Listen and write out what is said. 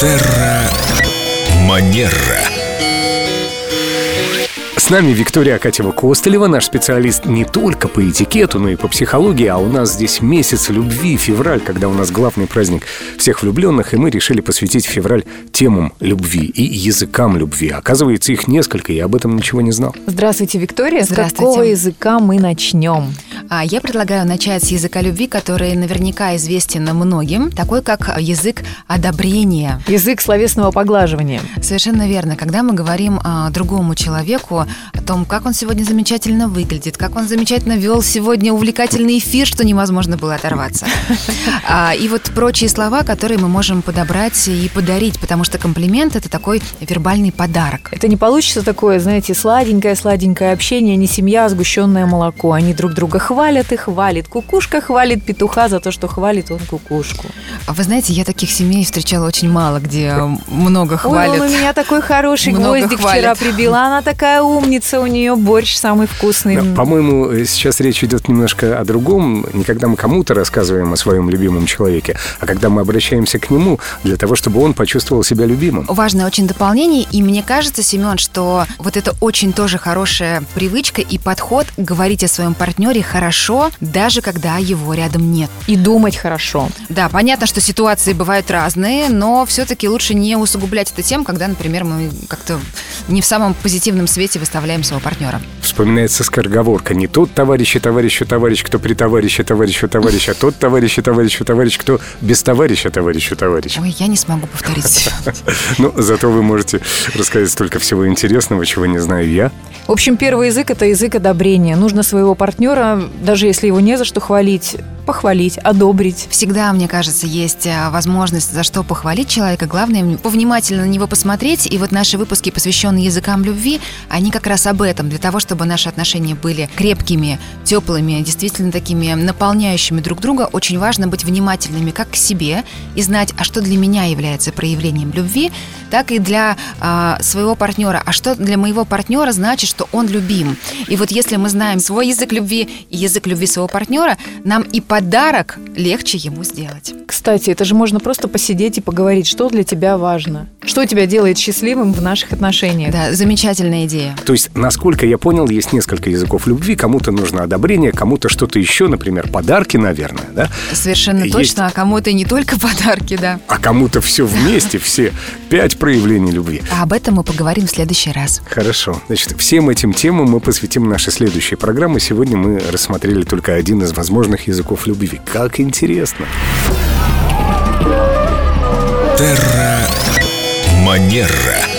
Терра Манера. С нами Виктория Акатьева-Костылева, наш специалист не только по этикету, но и по психологии, а у нас здесь месяц любви, февраль, когда у нас главный праздник всех влюбленных, и мы решили посвятить февраль темам любви и языкам любви. Оказывается, их несколько, я об этом ничего не знал. Здравствуйте, Виктория. Здравствуйте. С какого языка мы начнем? А я предлагаю начать с языка любви, который наверняка известен многим, такой как язык одобрения. Язык словесного поглаживания. Совершенно верно. Когда мы говорим а, другому человеку о том, как он сегодня замечательно выглядит, как он замечательно вел сегодня увлекательный эфир, что невозможно было оторваться. А, и вот прочие слова, которые мы можем подобрать и подарить, потому что комплимент это такой вербальный подарок. Это не получится такое, знаете, сладенькое-сладенькое общение, не семья, а сгущенное молоко. Они друг друга хвалят и хвалит. Кукушка хвалит петуха за то, что хвалит он кукушку. А Вы знаете, я таких семей встречала очень мало, где много хвалят. Ой, он у меня такой хороший Много гвоздик хвалит. вчера прибила. Она такая умница, у нее борщ самый вкусный. Да, По-моему, сейчас речь идет немножко о другом. Не когда мы кому-то рассказываем о своем любимом человеке, а когда мы обращаемся к нему для того, чтобы он почувствовал себя любимым. Важное очень дополнение, и мне кажется, Семен, что вот это очень тоже хорошая привычка и подход говорить о своем партнере хорошо, даже когда его рядом нет. И думать хорошо. Да, понятно, что ситуации бывают разные, но все-таки лучше не усугублять это тем, когда, например, мы как-то не в самом позитивном свете выставляем своего партнера. Вспоминается скороговорка. Не тот товарищ и товарищу товарищ, кто при товарище товарищу товарищ, а тот товарищ и товарищу товарищ, кто без товарища товарищу товарищ. Ой, я не смогу повторить. Ну, зато вы можете рассказать столько всего интересного, чего не знаю я. В общем, первый язык – это язык одобрения. Нужно своего партнера, даже если его не за что хвалить, похвалить, одобрить. Всегда, мне кажется, есть а, возможность за что похвалить человека. Главное, повнимательно на него посмотреть. И вот наши выпуски, посвященные языкам любви, они как раз об этом. Для того, чтобы наши отношения были крепкими, теплыми, действительно такими наполняющими друг друга, очень важно быть внимательными как к себе и знать, а что для меня является проявлением любви, так и для а, своего партнера. А что для моего партнера значит, что он любим. И вот если мы знаем свой язык любви и язык любви своего партнера, нам и подарок легче ему сделать. Кстати, это же можно просто посидеть и поговорить, что для тебя важно. Что тебя делает счастливым в наших отношениях. Да, замечательная идея. То есть, насколько я понял, есть несколько языков любви. Кому-то нужно одобрение, кому-то что-то еще, например, подарки, наверное, да? Совершенно Есть. точно. А кому-то не только подарки, да. А кому-то все вместе, все пять проявлений любви. А об этом мы поговорим в следующий раз. Хорошо. Значит, всем этим темам мы посвятим наши следующие программы. Сегодня мы рассмотрели только один из возможных языков любви. Как интересно. Терра Манера.